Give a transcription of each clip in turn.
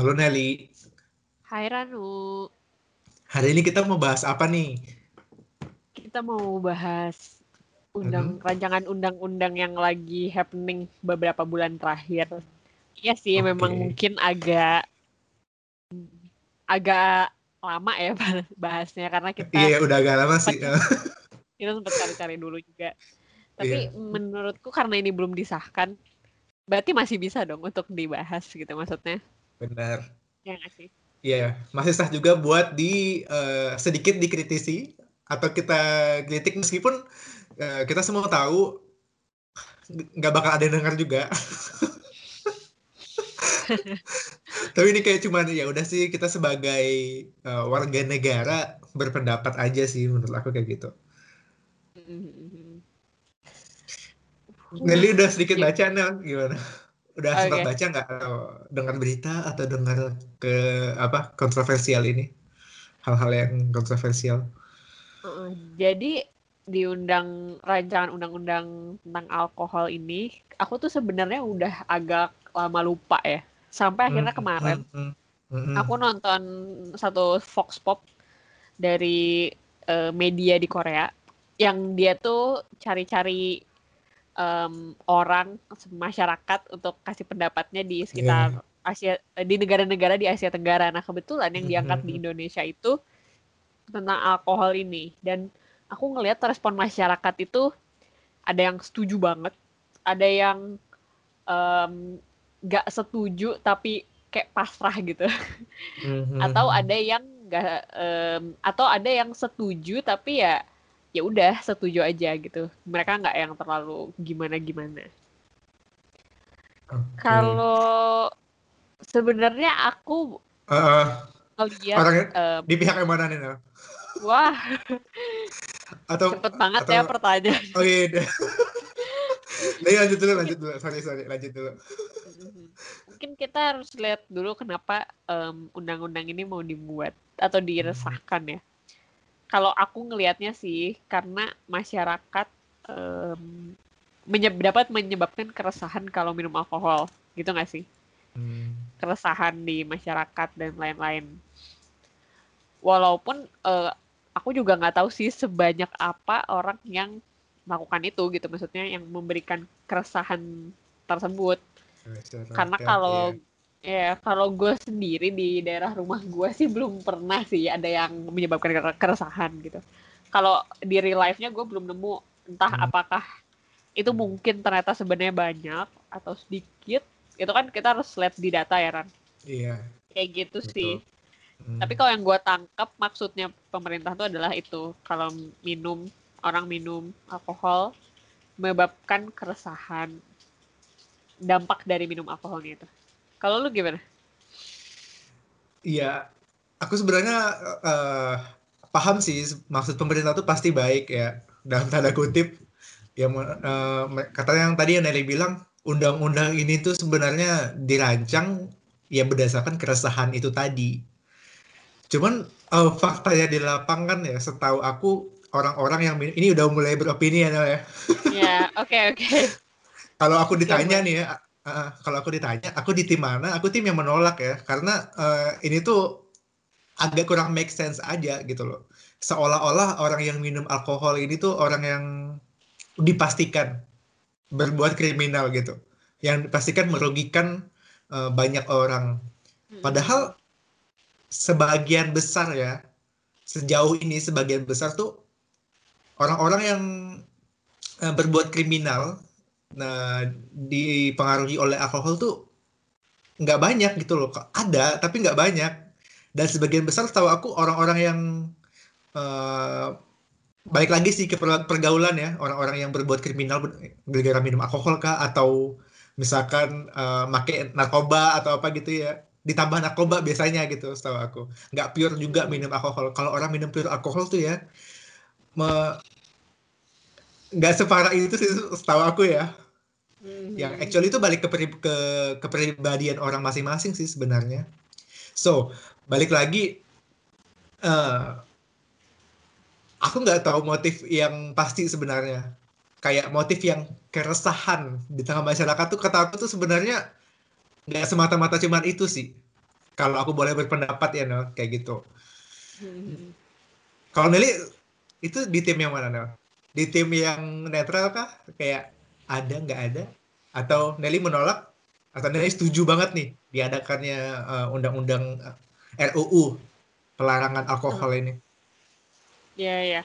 Halo Nelly. Hai Ranu. Hari ini kita mau bahas apa nih? Kita mau bahas undang Mhm. rancangan undang-undang yang lagi happening beberapa bulan terakhir. Iya sih, memang Oke. mungkin agak agak lama ya bahasnya karena kita Iya, udah agak lama sih. kita sempat cari-cari dulu juga. Tapi Iya. menurutku karena ini belum disahkan, berarti masih bisa dong untuk dibahas gitu maksudnya. Benar. Ya sih? Iya, masih sah juga buat di eh, sedikit dikritisi atau kita kritik meskipun eh, kita semua tahu nggak bakal ada yang dengar juga. Tapi ini kayak cuman ya udah sih kita sebagai eh, warga negara berpendapat aja sih menurut aku kayak gitu. Mhm. Nelly udah sedikit Iya. baca Nel, gimana? Udah sempat Oke. baca nggak atau dengar berita atau dengar ke apa kontroversial ini? Hal-hal yang kontroversial. Jadi di undang rancangan undang-undang tentang alkohol ini, aku tuh sebenarnya udah agak lama lupa ya. Sampai akhirnya Hmm, kemarin hmm, hmm, hmm. aku nonton satu Vox Pop dari eh, media di Korea yang dia tuh cari-cari em, orang masyarakat untuk kasih pendapatnya di sekitar Asia eh, di negara-negara di Asia Tenggara. Nah, kebetulan yang diangkat di Mhm. Indonesia itu tentang alkohol ini dan aku ngelihat respon masyarakat itu ada yang setuju banget, ada yang em, nggak setuju tapi kayak pasrah gitu Hmm, atau ada yang nggak em, atau ada yang setuju tapi ya ya udah setuju aja gitu mereka nggak yang terlalu gimana gimana Oke. kalau sebenarnya aku eh, ngeliat orang em, di pihak yang mana nih wah Atau cepet banget atau- ya pertanyaan oh iya. iya. Lanjut dulu, lanjut dulu. Sorry, sorry, lanjut dulu. mungkin kita harus lihat dulu kenapa undang-undang ini mau dibuat atau diresahkan ya. Kalau aku ngelihatnya sih karena masyarakat em, menye- dapat menyebabkan keresahan kalau minum alkohol, gitu nggak sih? Hmm. Keresahan di masyarakat dan lain-lain. Walaupun eh, aku juga nggak tahu sih sebanyak apa orang yang melakukan itu gitu, maksudnya yang memberikan keresahan tersebut karena kalau iya. Ya kalau gue sendiri di daerah rumah gue sih belum pernah sih ada yang menyebabkan kere- keresahan gitu kalau di real life-nya gue belum nemu entah Hmm. apakah itu mungkin ternyata sebenarnya banyak atau sedikit itu kan kita harus lihat di data ya Ran Iya. kayak gitu Betul. sih Hmm. tapi kalau yang gue tangkap maksudnya pemerintah itu adalah itu kalau minum orang minum alkohol menyebabkan keresahan dampak dari minum alkoholnya itu kalau lu gimana Iya, aku sebenarnya eh, paham sih maksud pemerintah tuh pasti baik ya dalam tanda kutip yang eh, me- kata yang tadi yang Nelly bilang undang-undang ini tuh sebenarnya dirancang ya berdasarkan keresahan itu tadi. Cuman eh, faktanya di lapangan ya setahu aku orang-orang yang ini udah mulai beropini ya Nel ya. ya oke oke Kalau aku ditanya Coba. nih ya, uh, kalau aku ditanya, aku di tim mana? Aku tim yang menolak ya, karena uh, ini tuh agak kurang make sense aja gitu loh. Seolah-olah orang yang minum alkohol ini tuh orang yang dipastikan berbuat kriminal gitu, yang dipastikan merugikan uh, banyak orang. Padahal sebagian besar ya, sejauh ini sebagian besar tuh orang-orang yang uh, berbuat kriminal, nah dipengaruhi oleh alkohol tuh nggak banyak gitu loh. Ada tapi nggak banyak. Dan sebagian besar setahu aku orang-orang yang uh, balik lagi sih ke per- pergaulan ya, orang-orang yang berbuat kriminal gara-gara minum alkohol kah? Atau misalkan uh, make narkoba atau apa gitu ya. Ditambah narkoba biasanya gitu setahu aku. Nggak pure juga minum alkohol. Kalau orang minum pure alkohol tuh ya me- nggak separah itu sih setahu aku ya Mhm. yang actually itu balik ke peri- ke kepribadian orang masing-masing sih sebenarnya so balik lagi eh aku nggak tahu motif yang pasti sebenarnya kayak motif yang keresahan di tengah masyarakat tuh kata aku tuh sebenarnya nggak semata-mata cuman itu sih Kalau aku boleh berpendapat ya, Nel, kayak gitu. Hmm. Kalau Nelly itu di tim yang mana, Nel? Di tim yang netral kah? Kayak ada nggak ada? Atau Nelly menolak? Atau Nelly setuju banget nih diadakannya uh, undang-undang uh, RUU pelarangan alkohol ini? Iya, iya.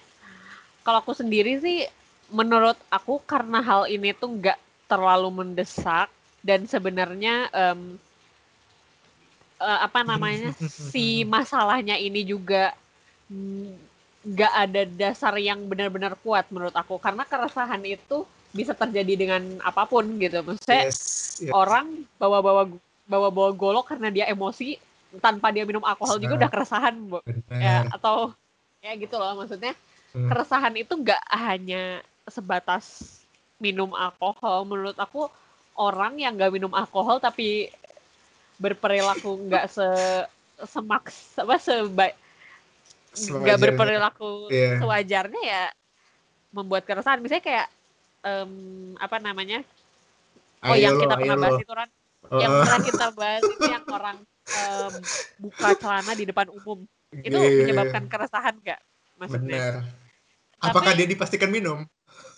Kalau aku sendiri sih, menurut aku karena hal ini tuh nggak terlalu mendesak dan sebenarnya em, eh, apa namanya si masalahnya ini juga nggak ada dasar yang benar-benar kuat menurut aku karena keresahan itu bisa terjadi dengan apa pun gitu maksudnya Yes, yes. orang bawa-bawa bawa-bawa golok karena dia emosi tanpa dia minum alkohol juga udah keresahan Bu. ya atau ya gitu loh maksudnya Hmm. keresahan itu nggak hanya sebatas minum alkohol menurut aku orang yang nggak minum alkohol tapi berperilaku nggak se semaks apa seba nggak berperilaku Iya. sewajarnya ya membuat keresahan. Misalnya kayak em, apa namanya? Oh Ayo yang lo, kita pernah lo. bahas itu kan yang Uh, pernah kita bahas itu yang orang em, buka celana di depan umum. Itu iya, menyebabkan keresahan nggak maksudnya? Benar. Apakah Tapi- dia dipastikan minum?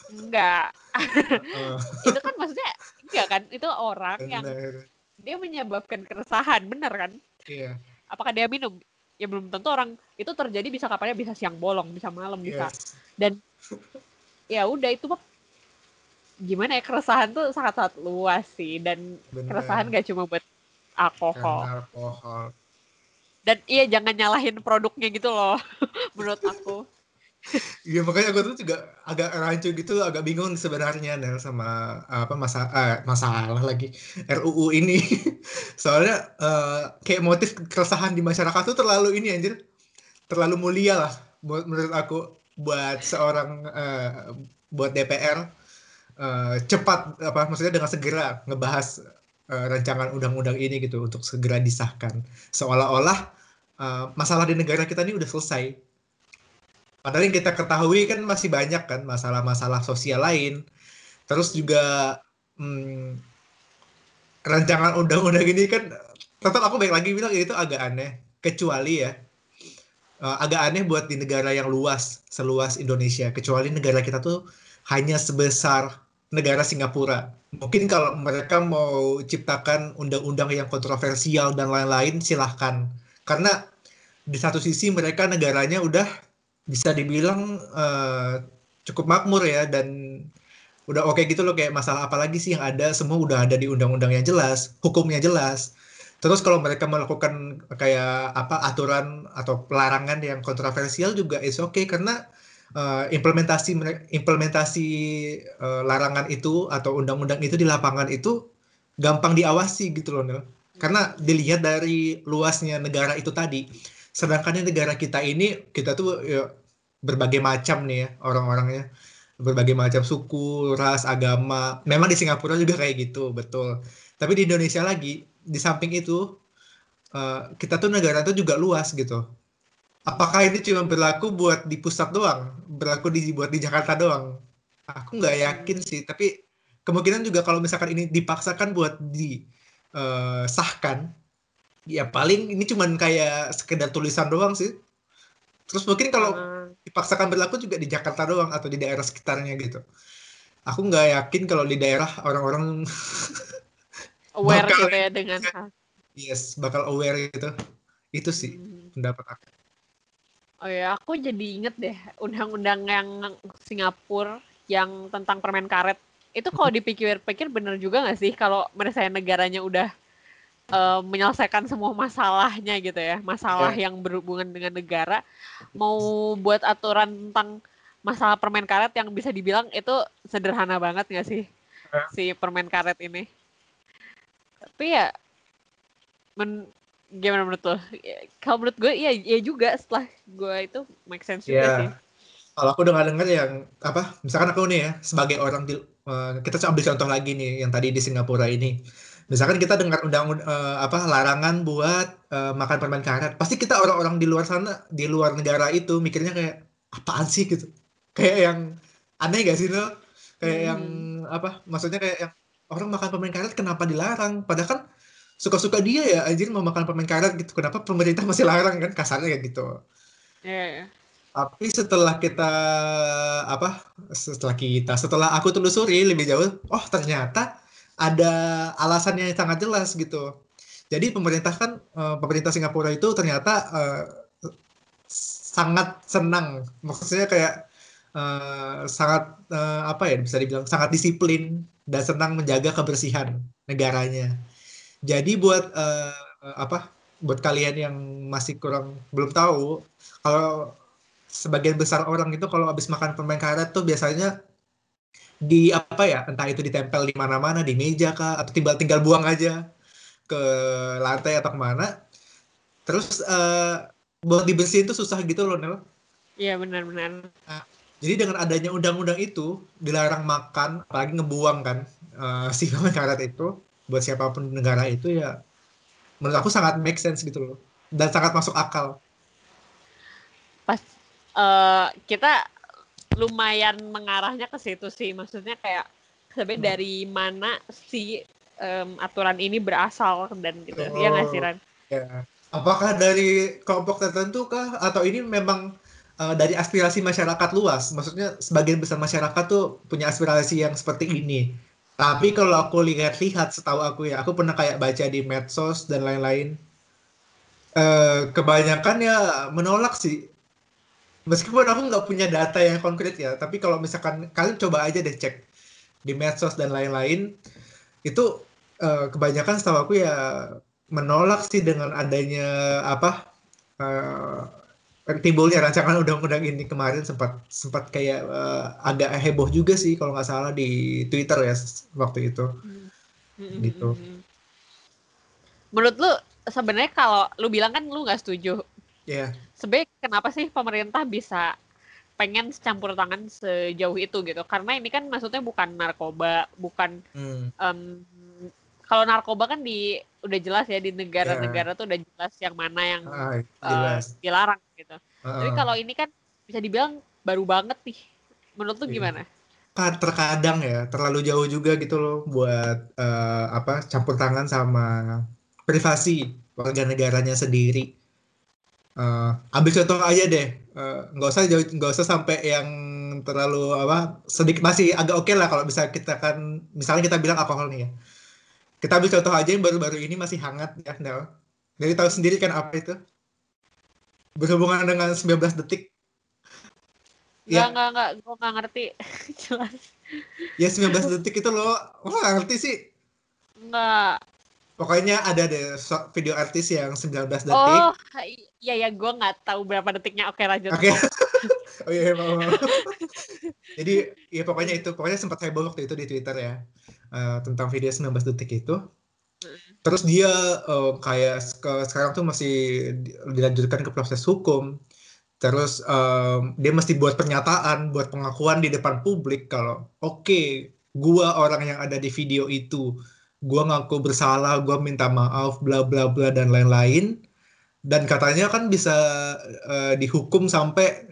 enggak Uh, itu kan maksudnya enggak kan? Itu orang yang benar. dia menyebabkan keresahan bener kan? Iya. apakah dia minum ya belum tentu orang itu terjadi bisa kapannya bisa siang bolong bisa malam bisa Yes. ya udah itu mah gimana ya keresahan tuh sangat sangat luas sih dan Benar. keresahan gak cuma buat alkohol Karena alkohol. dan iya jangan nyalahin produknya gitu loh menurut aku Iya makanya aku tuh juga agak rancu gitu, agak bingung sebenarnya Nel sama apa masa eh, masalah lagi RUU ini. Soalnya eh, kayak motif keresahan di masyarakat tuh terlalu ini anjir, terlalu mulia lah buat menurut aku buat seorang eh, buat DPR eh, cepat apa maksudnya dengan segera ngebahas eh, rancangan undang-undang ini gitu untuk segera disahkan. Seolah-olah eh, masalah di negara kita ini udah selesai. Padahal yang kita ketahui kan masih banyak kan masalah-masalah sosial lain. Terus juga hmm, rancangan undang-undang ini kan tetap aku baik lagi bilang itu agak aneh. Kecuali ya eh, agak aneh buat di negara yang luas, seluas Indonesia. Kecuali negara kita tuh hanya sebesar negara Singapura. Mungkin kalau mereka mau ciptakan undang-undang yang kontroversial dan lain-lain silahkan. Karena di satu sisi mereka negaranya udah bisa dibilang eh, cukup makmur ya dan udah oke gitu loh kayak masalah apa lagi sih yang ada semua udah ada di undang-undang yang jelas hukumnya jelas terus kalau mereka melakukan kayak apa aturan atau pelarangan yang kontroversial juga is oke karena eh, implementasi implementasi eh, larangan itu atau undang-undang itu di lapangan itu gampang diawasi gitu loh Nel. karena dilihat dari luasnya negara itu tadi sedangkan negara kita ini kita tuh ya, berbagai macam nih ya orang-orangnya berbagai macam suku, ras, agama. Memang di Singapura juga kayak gitu, betul. Tapi di Indonesia lagi, di samping itu eh, kita tuh negara tuh juga luas gitu. Apakah ini cuma berlaku buat di pusat doang, berlaku di buat di Jakarta doang? Aku nggak yakin sih, tapi kemungkinan juga kalau misalkan ini dipaksakan buat disahkan, ya paling ini cuman kayak sekedar tulisan doang sih. Terus mungkin kalau Eh, dipaksakan berlaku juga di Jakarta doang atau di daerah sekitarnya gitu. Aku nggak yakin kalau di daerah orang-orang aware Bakal- gitu ya dengan hal yes bakal aware gitu. Itu sih Hmm. pendapat aku. Oh ya, aku jadi inget deh undang-undang yang Singapura yang tentang permen karet. Itu kalau dipikir-pikir bener juga nggak sih kalau misalnya negaranya udah eh, menyelesaikan semua masalahnya gitu ya, masalah yang berhubungan dengan negara, mau buat aturan tentang masalah permen karet yang bisa dibilang itu sederhana banget nggak sih Ya. si permen karet ini? Tapi ya, men gimana menurut lo? Ya, Kalau menurut gue iya iya juga setelah gue itu make sense juga Iya. sih. Kalau aku dengar-dengar yang apa, misalkan aku nih ya sebagai orang di eh, kita ambil contoh lagi nih yang tadi di Singapura ini. Misalkan kita dengar undang eh, apa larangan buat eh, makan permen karet, pasti kita orang-orang di luar sana, di luar negara itu mikirnya kayak apaan sih gitu. Kayak yang aneh gak sih lo? Kayak yang apa? Maksudnya kayak yang orang makan permen karet kenapa dilarang? Padahal kan suka-suka dia ya anjir mau makan permen karet gitu kenapa pemerintah masih larang kan kasarnya kayak gitu Iya, iya. tapi setelah kita apa setelah kita setelah aku telusuri lebih jauh oh ternyata ada alasan yang sangat jelas gitu. Jadi pemerintah kan eh, pemerintah Singapura itu ternyata eh, sangat senang. Maksudnya kayak eh, sangat eh, apa ya bisa dibilang sangat disiplin dan senang menjaga kebersihan negaranya. Jadi buat eh, apa buat kalian yang masih kurang belum tahu kalau sebagian besar orang itu kalau habis makan permen karet tuh biasanya di apa ya entah itu ditempel di mana-mana di meja kah atau tinggal tinggal buang aja ke lantai atau ke mana. Terus eh, buat dibersihin tuh susah gitu loh Nel. Iya benar-benar. jadi dengan adanya undang-undang itu dilarang makan apalagi ngebuang kan eh, si karet itu buat siapa pun negara itu ya menurut aku sangat make sense gitu loh dan sangat masuk akal. Pas eh, kita lumayan mengarahnya ke situ sih. Maksudnya kayak sebenarnya Hmm. dari mana si em, aturan ini berasal dan gitu. Iya nggak sih Oh. Ran? Ya. Apakah dari kelompok tertentu kah atau ini memang uh, dari aspirasi masyarakat luas? Maksudnya sebagian besar masyarakat tuh punya aspirasi yang seperti ini. Tapi kalau aku lihat-lihat setahu aku ya, aku pernah kayak baca di medsos dan lain-lain. eh, kebanyakan ya menolak sih. Meskipun aku nggak punya data yang konkret ya, tapi kalau misalkan kalian coba aja deh cek di medsos dan lain-lain, itu eh, kebanyakan setahu aku ya menolak sih dengan adanya apa eh, timbulnya rancangan undang-undang ini kemarin sempat sempat kayak eh, agak heboh juga sih kalau nggak salah di Twitter ya waktu itu Mm-mm, Gitu. mm-mm. Menurut lu sebenarnya kalau lu bilang kan lu nggak setuju. Ya Sebenarnya kenapa sih pemerintah bisa pengen campur tangan sejauh itu gitu? Karena ini kan maksudnya bukan narkoba, bukan hmm, em, kalau narkoba kan di udah jelas ya di negara-negara tuh udah jelas yang mana yang ah, eh, jelas dilarang gitu. Tapi Heeh. kalau ini kan bisa dibilang baru banget nih. Menurut lu Iya. gimana? Ka- terkadang ya terlalu jauh juga gitu loh buat eh, apa campur tangan sama privasi warga negaranya sendiri. Eh, ambil contoh aja deh, Eh, nggak usah jauh, nggak usah sampai yang terlalu apa sedikit masih agak oke lah kalau bisa kita kan misalnya kita bilang alkohol nih ya. Kita ambil contoh aja yang baru-baru ini masih hangat ya, Nel. Jadi tahu sendiri kan apa itu? Berhubungan dengan 19 detik. Ya. enggak, enggak, gue enggak ngerti. Jelas. Ya 19 detik itu loh, lo nggak ngerti sih. Enggak. Pokoknya ada deh video artis yang 19 detik. Oh, iya ya, gue nggak tahu berapa detiknya. Oke, lanjut. Oke. oh iya, mau. Jadi, ya pokoknya itu, pokoknya sempat heboh waktu itu di Twitter ya. eh, tentang video 19 detik itu. Terus dia eh, kayak ke- sekarang tuh masih di- dilanjutkan ke proses hukum. Terus em, dia mesti buat pernyataan, buat pengakuan di depan publik kalau oke, gua orang yang ada di video itu, gua ngaku bersalah, gua minta maaf, bla bla bla dan lain-lain. Dan katanya kan bisa eh, dihukum sampai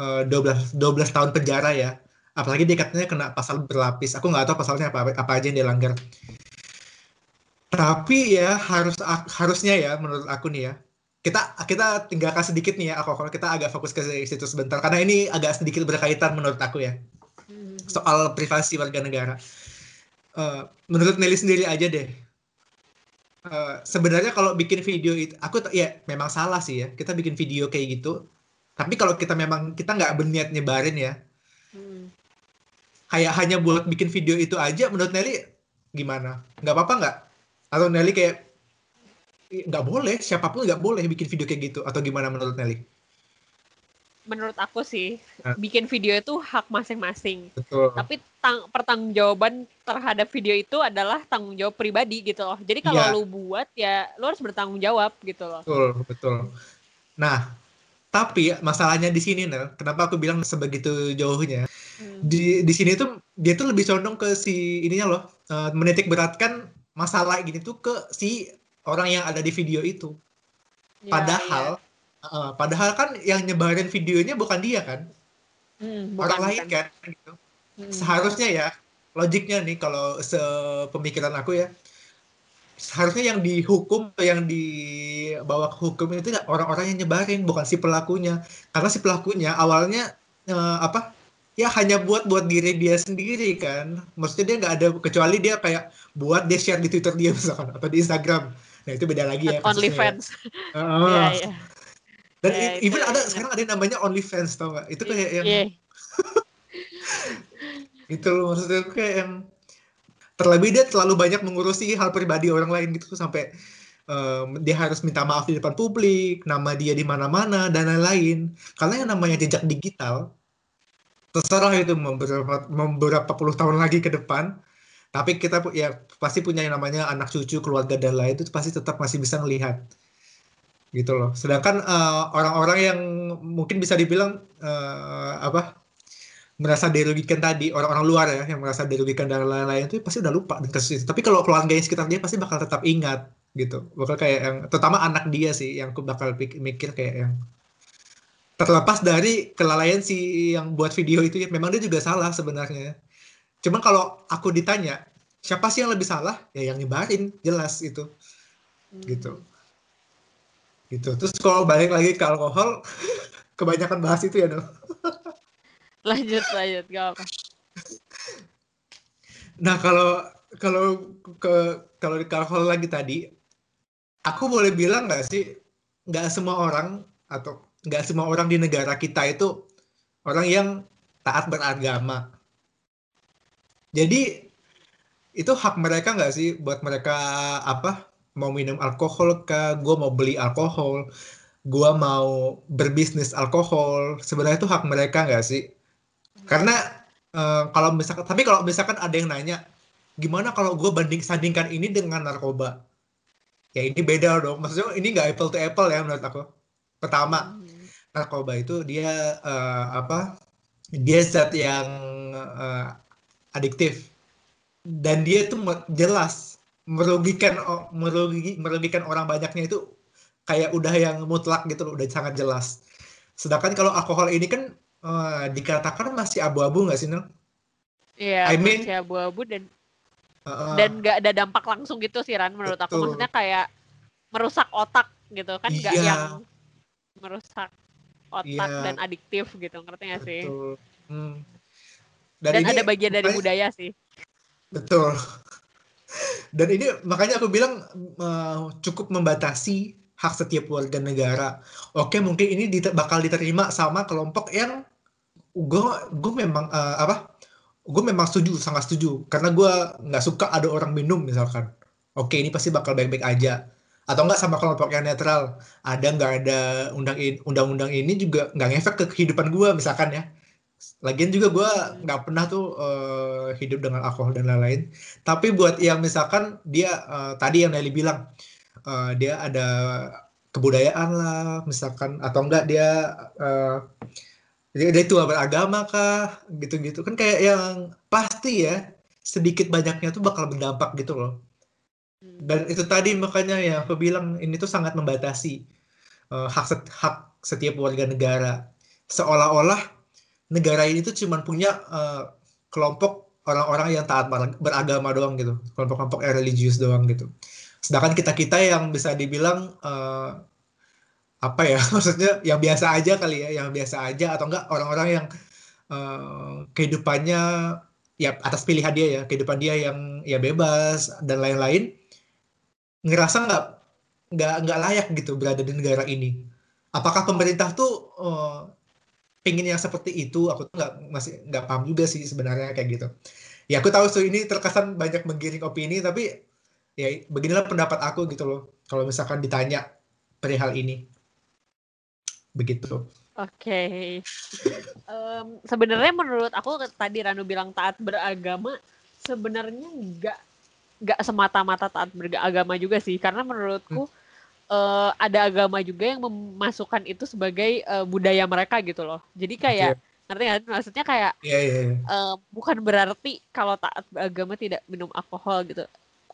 eh, 12 12 tahun penjara ya. Apalagi dia katanya kena pasal berlapis. Aku nggak tahu pasalnya apa apa aja yang dia langgar. Tapi ya harus harusnya ya menurut aku nih ya. Kita kita tinggalkan sedikit nih ya alkohol. Kita agak fokus ke situ sebentar karena ini agak sedikit berkaitan menurut aku ya Hmm. soal privasi warga negara. Eh, menurut Nelly sendiri aja deh. Eh, sebenarnya kalau bikin video itu, aku ya memang salah sih ya. Kita bikin video kayak gitu. Tapi kalau kita memang kita nggak berniat nyebarin ya, Hmm. kayak hanya buat bikin video itu aja, menurut Nelly gimana? Nggak apa-apa nggak? Atau Nelly kayak "Ih, nggak boleh, siapa pun nggak boleh bikin video kayak gitu? Atau gimana menurut Nelly? Menurut aku sih, bikin video itu hak masing-masing. Betul. Tapi tang pertanggungjawaban terhadap video itu adalah tanggung jawab pribadi gitu loh. Jadi kalau Iya. lu buat ya lu harus bertanggung jawab gitu loh. Betul, betul. Nah, tapi masalahnya di sini, Nel, kenapa aku bilang sebegitu jauhnya? Hmm. Di di sini tuh dia tuh lebih condong ke si ininya loh, eh, menitik beratkan masalah gini tuh ke si orang yang ada di video itu. Ya, Padahal, ya. Eh, padahal kan yang nyebarin videonya bukan dia kan, Hmm, bukan, orang lain bukan. kan, gitu. Hmm. Seharusnya ya, logiknya nih kalau sepemikiran aku ya, seharusnya yang dihukum atau yang dibawa ke hukum itu orang-orang yang nyebarin bukan si pelakunya karena si pelakunya awalnya uh, apa ya hanya buat buat diri dia sendiri kan maksudnya dia nggak ada kecuali dia kayak buat dia share di Twitter dia misalkan atau di Instagram nah itu beda lagi ya only fans ya. Uh, yeah, yeah. Dan yeah, even ada sekarang ada yang namanya only fans tau gak itu kayak yang yeah. itu loh maksudnya kayak yang terlebih dia terlalu banyak mengurusi hal pribadi orang lain gitu sampai um, dia harus minta maaf di depan publik nama dia di mana-mana dan lain-lain. Karena yang namanya jejak digital terserah itu beberapa, beberapa puluh tahun lagi ke depan tapi kita ya pasti punya yang namanya anak cucu keluarga dan lain itu pasti tetap masih bisa melihat gitu loh. Sedangkan eh, orang-orang uh, yang mungkin bisa dibilang uh, apa merasa dirugikan tadi orang-orang luar ya yang merasa dirugikan dan lain-lain itu pasti udah lupa dengan kasus itu tapi kalau keluarga yang sekitar dia pasti bakal tetap ingat gitu. Bakal kayak yang terutama anak dia sih yang aku bakal mikir kayak yang terlepas dari kelalaian si yang buat video itu ya memang dia juga salah sebenarnya. Cuman kalau aku ditanya siapa sih yang lebih salah? Ya yang nyebarin jelas itu. Hmm. gitu gitu. Terus kalau balik lagi ke alkohol kebanyakan bahas itu ya dong lanjut lanjut gak apa nah kalau kalau ke kalau di alkohol lagi tadi aku boleh bilang nggak sih nggak semua orang atau nggak semua orang di negara kita itu orang yang taat beragama. Jadi itu hak mereka nggak sih buat mereka apa mau minum alkohol ke gue mau beli alkohol. Gue mau berbisnis alkohol. Sebenarnya itu hak mereka nggak sih? Karena uh, kalau misalkan tapi kalau misalkan ada yang nanya gimana kalau gue banding sandingkan ini dengan narkoba? Ya ini beda dong. Maksudnya ini nggak apple to apple ya menurut aku. Pertama narkoba itu dia uh, apa? Dia zat yang uh, adiktif. Dan dia itu jelas merugikan merugi, merugikan orang banyaknya itu kayak udah yang mutlak gitu loh, udah sangat jelas. Sedangkan kalau alkohol ini kan uh, dikatakan masih abu-abu nggak sih, Nel? Iya, I mean, masih abu-abu dan uh, dan nggak ada dampak langsung gitu sih Ran menurut betul. aku. Maksudnya kayak merusak otak gitu kan nggak iya. yang merusak otak yeah. dan adiktif gitu ngerti gak sih hmm. dan, dan ini, ada bagian dari budaya sih betul dan ini makanya aku bilang uh, cukup membatasi hak setiap warga negara. Oke, mungkin ini dit bakal diterima sama kelompok yang gue gue memang uh, apa? Gue memang setuju, sangat setuju karena gue nggak suka ada orang minum misalkan. Oke, ini pasti bakal baik-baik aja atau enggak sama kelompok yang netral ada nggak ada undang-undang ini juga nggak ngefek ke kehidupan gue misalkan ya lagian juga gue nggak pernah tuh uh, hidup dengan alkohol dan lain-lain. Tapi buat yang misalkan dia uh, tadi yang Nelly bilang uh, dia ada kebudayaan lah misalkan atau enggak dia uh, dia, tua beragama kah gitu-gitu. Kan kayak yang pasti ya sedikit banyaknya tuh bakal berdampak gitu loh. Dan itu tadi makanya ya aku bilang ini tuh sangat membatasi uh, hak set, hak setiap warga negara. Seolah-olah negara ini tuh cuma punya uh, kelompok orang-orang yang taat beragama doang gitu kelompok-kelompok religius doang gitu sedangkan kita kita yang bisa dibilang uh, apa ya maksudnya yang biasa aja kali ya yang biasa aja atau enggak orang-orang yang uh, kehidupannya ya atas pilihan dia ya kehidupan dia yang ya bebas dan lain-lain ngerasa nggak nggak nggak layak gitu berada di negara ini. Apakah pemerintah tuh uh, pengen yang seperti itu? Aku tuh nggak masih nggak paham juga sih sebenarnya kayak gitu. Ya aku tahu so ini terkesan banyak menggiring opini tapi ya beginilah pendapat aku gitu loh. Kalau misalkan ditanya perihal ini, begitu. Oke. Okay. Um, sebenarnya menurut aku tadi Ranu bilang taat beragama sebenarnya nggak nggak semata-mata taat beragama juga sih karena menurutku hmm. Uh, ada agama juga yang memasukkan itu sebagai uh, budaya mereka gitu loh jadi kayak okay. ngerti nggak maksudnya kayak yeah, yeah, yeah. Uh, bukan berarti kalau taat beragama tidak minum alkohol gitu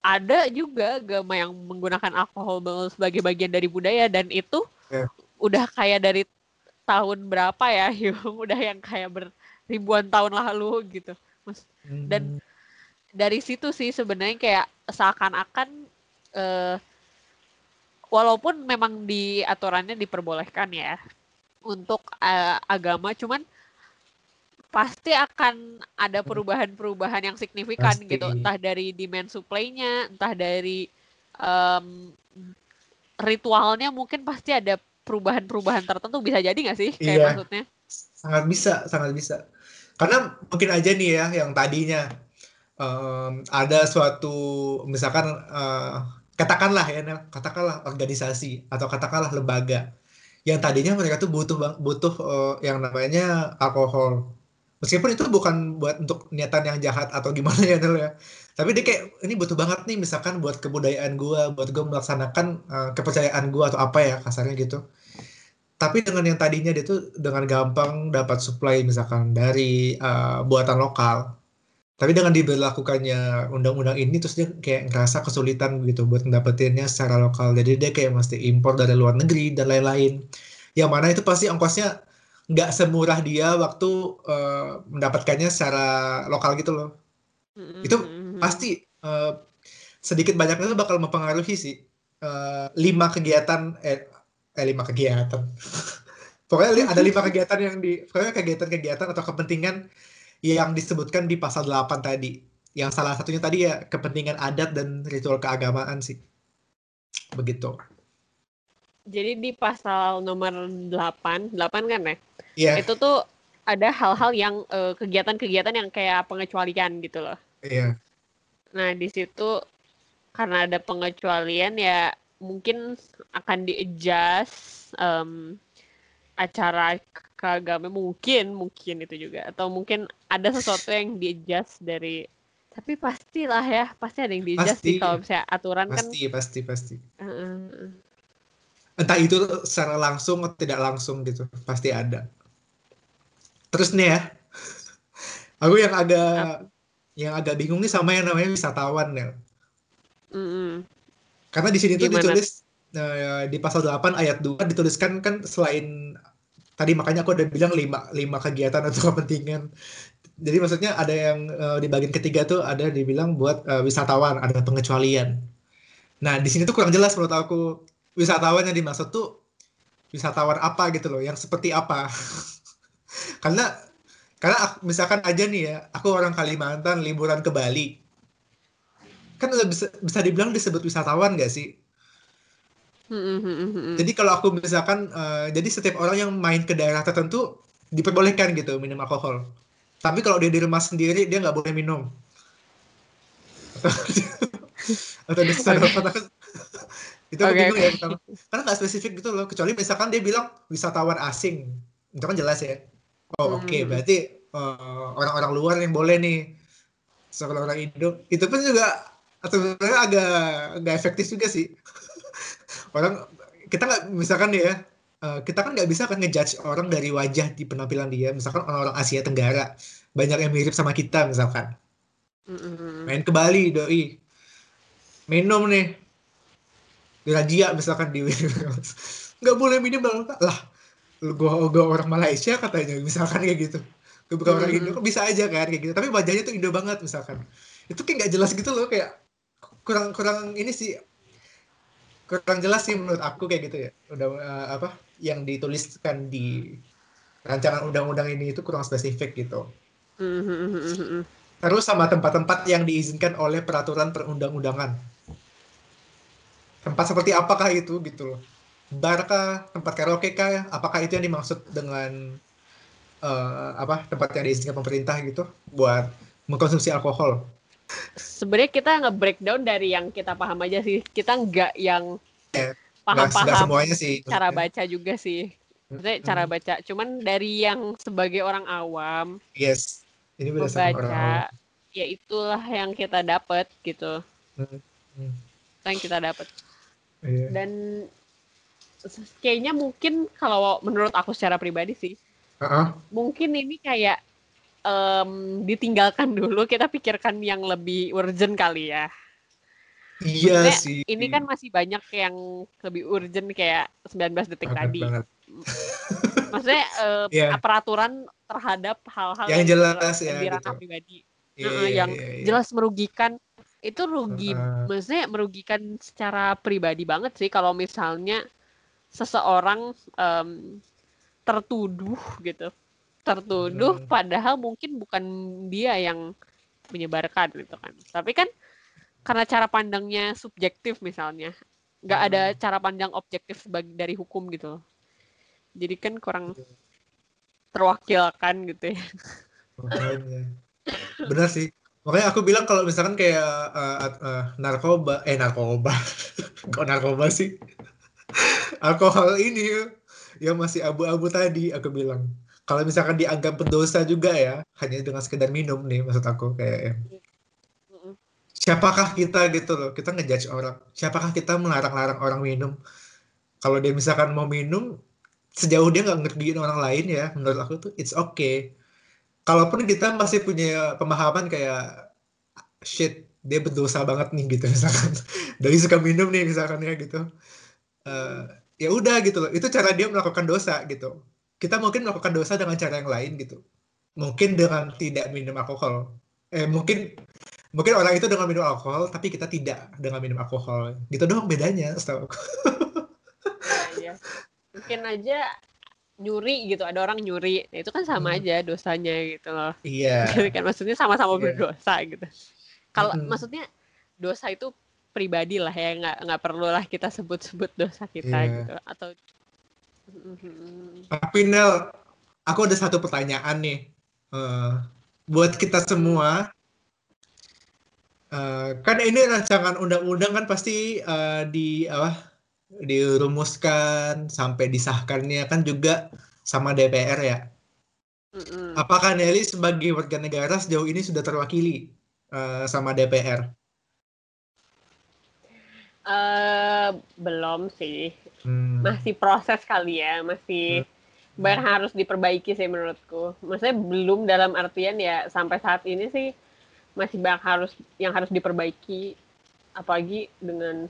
ada juga agama yang menggunakan alkohol sebagai bagian dari budaya dan itu yeah. udah kayak dari tahun berapa ya udah yang kayak beribuan tahun lalu gitu mas dan hmm dari situ sih sebenarnya kayak seakan-akan uh, walaupun memang di aturannya diperbolehkan ya untuk uh, agama, cuman pasti akan ada perubahan-perubahan yang signifikan pasti. gitu, entah dari demand supply-nya, entah dari um, ritualnya mungkin pasti ada perubahan-perubahan tertentu bisa jadi nggak sih kayak iya, maksudnya? Sangat bisa, sangat bisa. Karena mungkin aja nih ya yang tadinya um, ada suatu misalkan uh, katakanlah ya katakanlah organisasi atau katakanlah lembaga yang tadinya mereka tuh butuh butuh uh, yang namanya alkohol. Meskipun itu bukan buat untuk niatan yang jahat atau gimana ya Nel ya. Tapi dia kayak ini butuh banget nih misalkan buat kebudayaan gua buat gua melaksanakan uh, kepercayaan gua atau apa ya kasarnya gitu. Tapi dengan yang tadinya dia tuh dengan gampang dapat supply misalkan dari uh, buatan lokal tapi dengan diberlakukannya undang-undang ini terus dia kayak ngerasa kesulitan gitu buat mendapetinnya secara lokal. Jadi dia kayak mesti impor dari luar negeri dan lain-lain. Yang mana itu pasti ongkosnya nggak semurah dia waktu uh, mendapatkannya secara lokal gitu loh. Mm-hmm. itu pasti uh, sedikit banyaknya itu bakal mempengaruhi sih uh, lima kegiatan eh, eh lima kegiatan. Pokoknya ada lima kegiatan yang di pokoknya kegiatan-kegiatan atau kepentingan yang disebutkan di pasal 8 tadi. Yang salah satunya tadi ya kepentingan adat dan ritual keagamaan sih. Begitu. Jadi di pasal nomor 8, 8 kan ya? Iya. Itu tuh ada hal-hal yang eh, kegiatan-kegiatan yang kayak pengecualian gitu loh. Iya. Nah, di situ karena ada pengecualian ya mungkin akan di-adjust um, acara keagama mungkin mungkin itu juga. Atau mungkin ada sesuatu yang di adjust dari tapi pastilah ya pasti ada yang di adjust sih kalau misalnya aturan pasti, kan. Pasti pasti pasti. Uh, entah itu secara langsung atau tidak langsung gitu pasti ada. Terus nih ya aku yang agak Apa? yang agak bingung nih sama yang namanya wisatawan ya mm -hmm. karena di sini tuh ditulis uh, di pasal 8 ayat 2 dituliskan kan selain tadi makanya aku udah bilang lima lima kegiatan atau kepentingan. Jadi maksudnya ada yang uh, di bagian ketiga tuh ada dibilang buat uh, wisatawan ada pengecualian. Nah di sini tuh kurang jelas menurut aku. Wisatawan yang dimaksud tuh wisatawan apa gitu loh yang seperti apa. Karena karena misalkan aja nih ya aku orang Kalimantan liburan ke Bali. Kan bisa bisa dibilang disebut wisatawan gak sih Hmm, hmm, hmm, jadi kalau aku misalkan, uh, jadi setiap orang yang main ke daerah tertentu diperbolehkan gitu minum alkohol. Tapi kalau dia di rumah sendiri dia nggak boleh minum. Atau, di sana okay. itu okay, bingung ya pertama. Karena nggak spesifik gitu loh. Kecuali misalkan dia bilang wisatawan asing, itu kan jelas ya. Oh oke, okay, berarti uh, orang-orang luar yang boleh nih. Seorang orang Indo, itu pun juga atau sebenarnya agak nggak efektif juga sih orang kita nggak misalkan ya uh, kita kan nggak bisa kan ngejudge orang dari wajah di penampilan dia. Misalkan orang-orang Asia Tenggara banyak yang mirip sama kita misalkan. Mm-hmm. main ke Bali doi. Minum nih. Di Raja misalkan di nggak boleh minum lah gua, gua orang Malaysia katanya misalkan kayak gitu. Gue bukan orang Indo bisa aja kan kayak gitu. Tapi wajahnya tuh Indo banget misalkan. Itu kayak nggak jelas gitu loh kayak kurang kurang ini sih kurang jelas sih menurut aku kayak gitu ya. Udah uh, apa yang dituliskan di rancangan undang-undang ini itu kurang spesifik gitu. Terus sama tempat-tempat yang diizinkan oleh peraturan perundang-undangan. Tempat seperti apakah itu gitu loh. Bar kah tempat karaoke kah apakah itu yang dimaksud dengan uh, apa tempat yang diizinkan pemerintah gitu buat mengkonsumsi alkohol sebenarnya kita nge-breakdown dari yang kita paham aja sih. Kita nggak yang paham-paham semuanya sih. Cara baca juga sih. Maksudnya cara baca. Cuman dari yang sebagai orang awam. Yes. Ini berdasarkan orang awam. Ya itulah yang kita dapat gitu. Hmm. Hmm. yang kita dapat. Yeah. Dan kayaknya mungkin kalau menurut aku secara pribadi sih. Uh -uh. Mungkin ini kayak um, ditinggalkan dulu kita pikirkan yang lebih urgent kali ya iya Maksudnya, sih ini kan masih banyak yang lebih urgent kayak 19 detik banget, tadi banget. maksudnya um, yeah. peraturan terhadap hal-hal yang, yang jelas ya di ranah gitu. pribadi yeah, uh, yeah, yang yeah, yeah. jelas merugikan itu rugi Uh, maksudnya merugikan secara pribadi banget sih kalau misalnya seseorang em, tertuduh gitu tertuduh hmm, padahal mungkin bukan dia yang menyebarkan gitu kan tapi kan karena cara pandangnya subjektif misalnya nggak ada hmm, cara pandang objektif bagi dari hukum gitu loh. jadi kan kurang terwakilkan gitu ya. Benar sih. Makanya aku bilang kalau misalkan kayak eh, eh, narkoba, eh narkoba, kok narkoba sih? Alkohol ini yang masih abu-abu tadi, aku bilang. Kalau misalkan dianggap berdosa juga ya, hanya dengan sekedar minum nih, maksud aku kayak yang, Mm-mm. siapakah kita gitu loh, kita ngejudge orang. Siapakah kita melarang-larang orang minum? Kalau dia misalkan mau minum, sejauh dia nggak ngertiin orang lain ya, menurut aku tuh it's okay. Kalaupun kita masih punya pemahaman kayak shit dia berdosa banget nih gitu misalkan dari suka minum nih misalkan ya gitu Eh, ya udah gitu loh itu cara dia melakukan dosa gitu kita mungkin melakukan dosa dengan cara yang lain gitu. Mungkin dengan tidak minum alkohol. Eh mungkin mungkin orang itu dengan minum alkohol tapi kita tidak dengan minum alkohol. Gitu doang bedanya setahu aku. Iya, iya. mungkin aja nyuri gitu ada orang nyuri. Nah, itu kan sama Hmm, aja dosanya gitu loh. Iya. Jadi kan maksudnya sama-sama iya. berdosa gitu. Kalau Mm-mm, maksudnya dosa itu pribadi lah ya nggak nggak perlu lah kita sebut-sebut dosa kita iya. gitu. Atau tapi Nel aku ada satu pertanyaan nih Eh, buat kita semua Eh, kan ini rancangan undang-undang kan pasti eh, di apa dirumuskan sampai disahkannya kan juga sama DPR ya. Mm-mm. Apakah Nelly sebagai warga negara sejauh ini sudah terwakili eh, sama DPR? Eh, belum sih Hmm, masih proses kali ya masih hmm, banyak harus diperbaiki sih menurutku maksudnya belum dalam artian ya sampai saat ini sih masih banyak harus yang harus diperbaiki apalagi dengan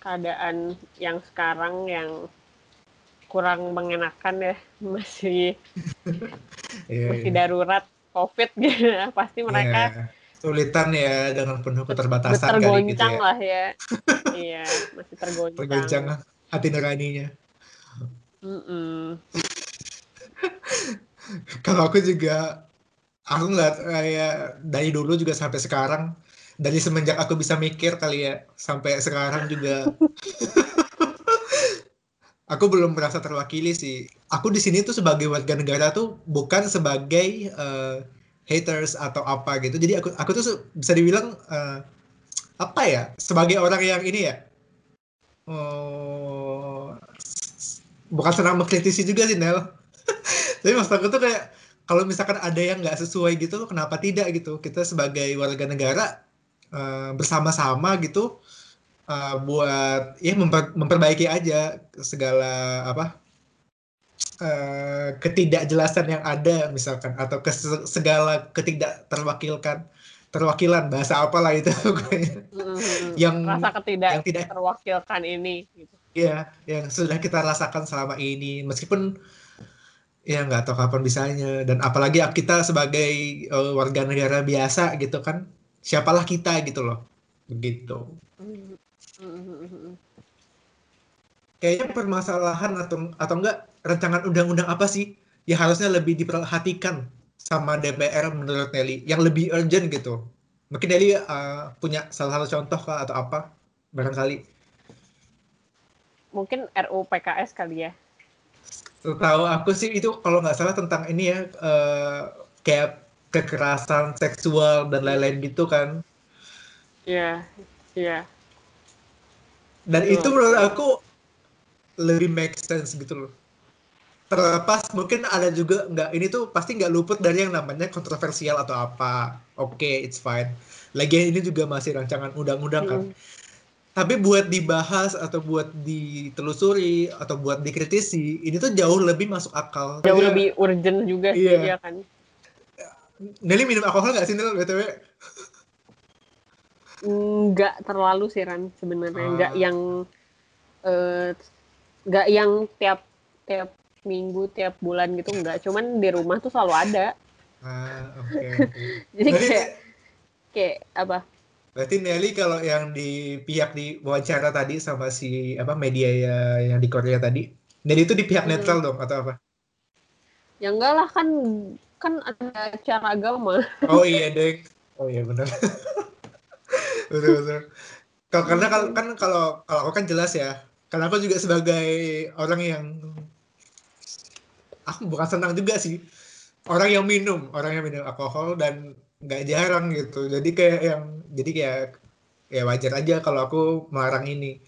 keadaan yang sekarang yang kurang mengenakan ya masih iya, masih iya. darurat covid gitu ya. pasti mereka Iya. Sulitan ya dengan penuh keterbatasan kali gitu tergoncang ya. lah ya iya masih tergoncang Tergoncang hati nuraninya. Mm-mm. Kalau aku juga, aku nggak kayak dari dulu juga sampai sekarang, dari semenjak aku bisa mikir kali ya, sampai sekarang juga, aku belum merasa terwakili sih. Aku di sini tuh sebagai warga negara tuh bukan sebagai eh, haters atau apa gitu. Jadi aku aku tuh bisa dibilang eh, apa ya, sebagai orang yang ini ya, oh, bukan senang mengkritisi juga sih Nel. Tapi maksud aku tuh kayak kalau misalkan ada yang nggak sesuai gitu, kenapa tidak gitu? Kita sebagai warga negara eh, bersama-sama gitu eh, buat ya memper- memperbaiki aja segala apa eh, ketidakjelasan yang ada misalkan atau kes- segala ketidakterwakilkan terwakilan bahasa apalah itu. Mm-mm. yang rasa ketidak yang tidak terwakilkan ini gitu. ya yang sudah kita rasakan selama ini meskipun ya nggak tahu kapan bisanya dan apalagi kita sebagai eh, warga negara biasa gitu kan siapalah kita gitu loh begitu Mm, mm, mm, mm. kayaknya permasalahan atau atau enggak rancangan undang-undang apa sih yang harusnya lebih diperhatikan sama DPR menurut Nelly yang lebih urgent gitu mungkin Nelly eh, punya salah satu contoh kah atau apa barangkali Mungkin RUU PKS kali ya. tahu aku sih itu kalau nggak salah tentang ini ya eh, kayak kekerasan seksual dan lain-lain gitu kan Iya, iya. dan Betul. itu menurut aku lebih make sense gitu loh terlepas mungkin ada juga nggak ini tuh pasti nggak luput dari yang namanya kontroversial atau apa oke it's fine lagian ini juga masih rancangan undang-undang kan Mm. tapi buat dibahas atau buat ditelusuri atau buat dikritisi ini tuh jauh lebih masuk akal Jauh Maksudnya, lebih urgent juga sih Iya. ya kan. Nelly minum alkohol nggak sih Nel btw Nggak terlalu sih Ran sebenarnya. Nggak Ah. yang eh, nggak yang tiap tiap minggu, tiap bulan gitu nggak. Cuman di rumah tuh selalu ada. ah oke oke Jadi Berarti kayak kayak apa Berarti Nelly kalau yang di pihak di wawancara tadi sama si apa media ya, yang di Korea tadi, Nelly itu di pihak Hmm. netral dong atau apa? ya enggak lah kan kan ada cara agama Oh iya deng. Oh iya benar. betul betul. Kalau karena kan kalau kalau aku kan jelas ya. Karena aku juga sebagai orang yang aku bukan senang juga sih. Orang yang minum, orang yang minum alkohol dan nggak jarang gitu. Jadi kayak yang jadi kayak ya wajar aja kalau aku melarang ini.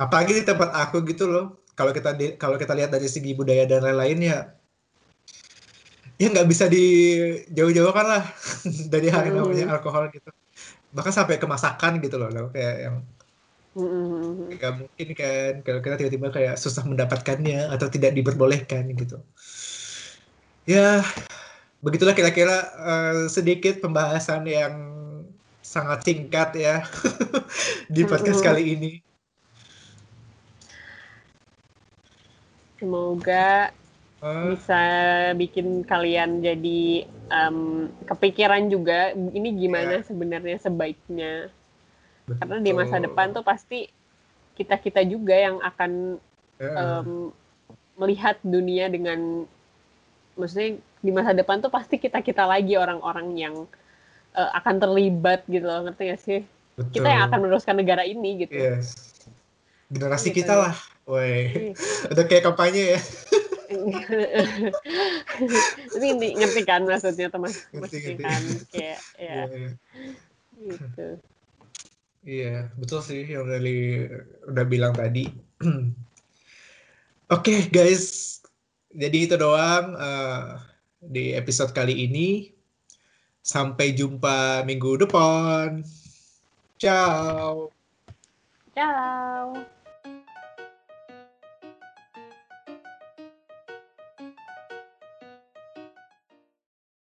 Apalagi di tempat aku gitu loh. Kalau kita di, kalau kita lihat dari segi budaya dan lain-lain ya ya nggak bisa dijauh-jauhkan lah dari hal yang namanya alkohol gitu bahkan sampai ke masakan gitu loh loh. kayak yang Mm-mm. nggak mungkin kan kalau kita tiba-tiba kayak susah mendapatkannya atau tidak diperbolehkan gitu. Ya begitulah kira-kira eh, sedikit pembahasan yang sangat singkat ya di podcast Mm-mm. kali ini. Semoga bisa bikin kalian jadi em, kepikiran juga ini gimana sebenarnya sebaiknya karena di masa betul. depan tuh pasti kita kita juga yang akan Ya, em, melihat dunia dengan maksudnya di masa depan tuh pasti kita kita lagi orang-orang yang eh, akan terlibat gitu loh ngerti gak sih kita yang betul. akan meneruskan negara ini gitu Yes. Generasi Gitu. kita lah. Woi, Ih. udah kayak kampanye ya. tapi ngerti, kan maksudnya teman Ngerti, ngerti. kan kayak ya Iya, iya. gitu Iya, betul sih yang dari udah bilang tadi. Oke, guys. Jadi itu doang eh, di episode kali ini. Sampai jumpa minggu depan. Ciao. ciao